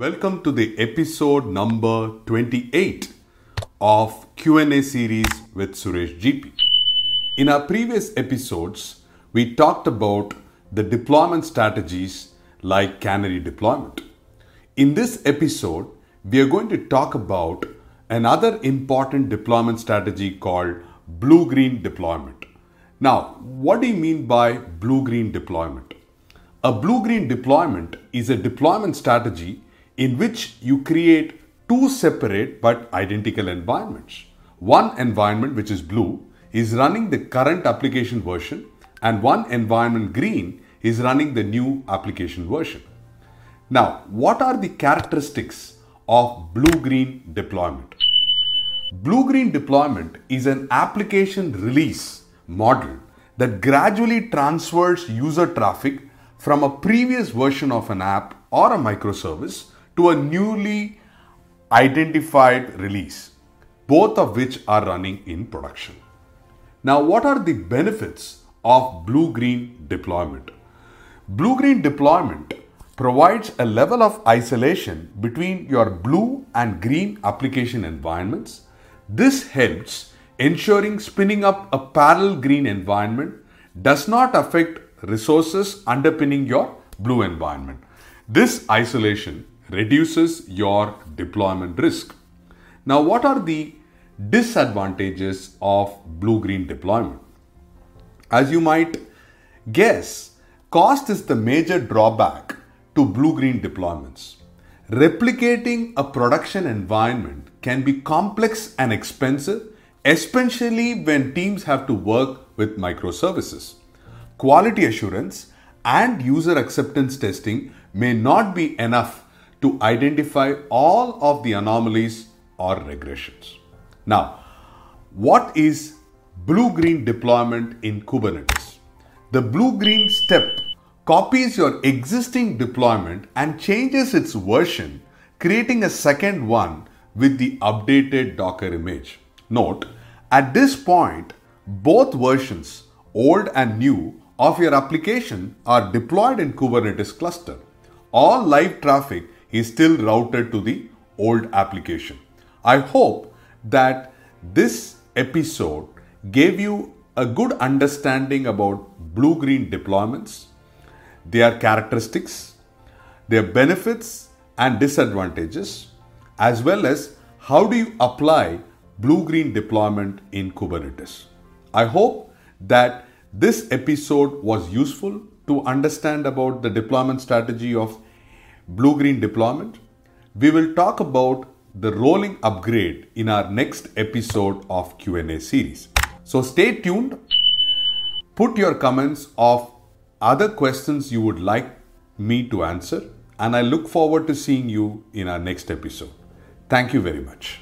Welcome to the episode number 28 of Q&A series with Suresh GP. In our previous episodes, we talked about the deployment strategies like canary deployment. In this episode, we are going to talk about another important deployment strategy called blue-green deployment. Now, what do you mean by blue-green deployment? A blue-green deployment is a deployment strategy in which you create two separate but identical environments. One environment, which is blue, is running the current application version, and one environment, green, is running the new application version. Now, what are the characteristics of blue-green deployment? Blue-green deployment is an application release model that gradually transfers user traffic from a previous version of an app or a microservice to a newly identified release, both of which are running in production. Now, what are the benefits of blue green deployment? Blue green deployment provides a level of isolation between your blue and green application environments. This helps ensuring spinning up a parallel green environment does not affect resources underpinning your blue environment. This isolation reduces your deployment risk. Now, what are the disadvantages of blue green deployment? As you might guess, cost is the major drawback to blue green deployments. Replicating a production environment can be complex and expensive, especially when teams have to work with microservices quality assurance and user acceptance testing may not be enough to identify all of the anomalies or regressions. Now, what is blue green deployment in Kubernetes? The blue green step copies your existing deployment and changes its version, creating a second one with the updated Docker image. Note, at this point, both versions, old and new, of your application are deployed in Kubernetes cluster. All live traffic is still routed to the old application. I hope that this episode gave you a good understanding about blue green deployments, their characteristics, their benefits and disadvantages, as well as how do you apply blue green deployment in Kubernetes. I hope that this episode was useful to understand about the deployment strategy of blue green deployment. We will talk about the rolling upgrade in our next episode of Q&A series. So stay tuned. Put your comments of other questions you would like me to answer and I look forward to seeing you in our next episode. Thank you very much.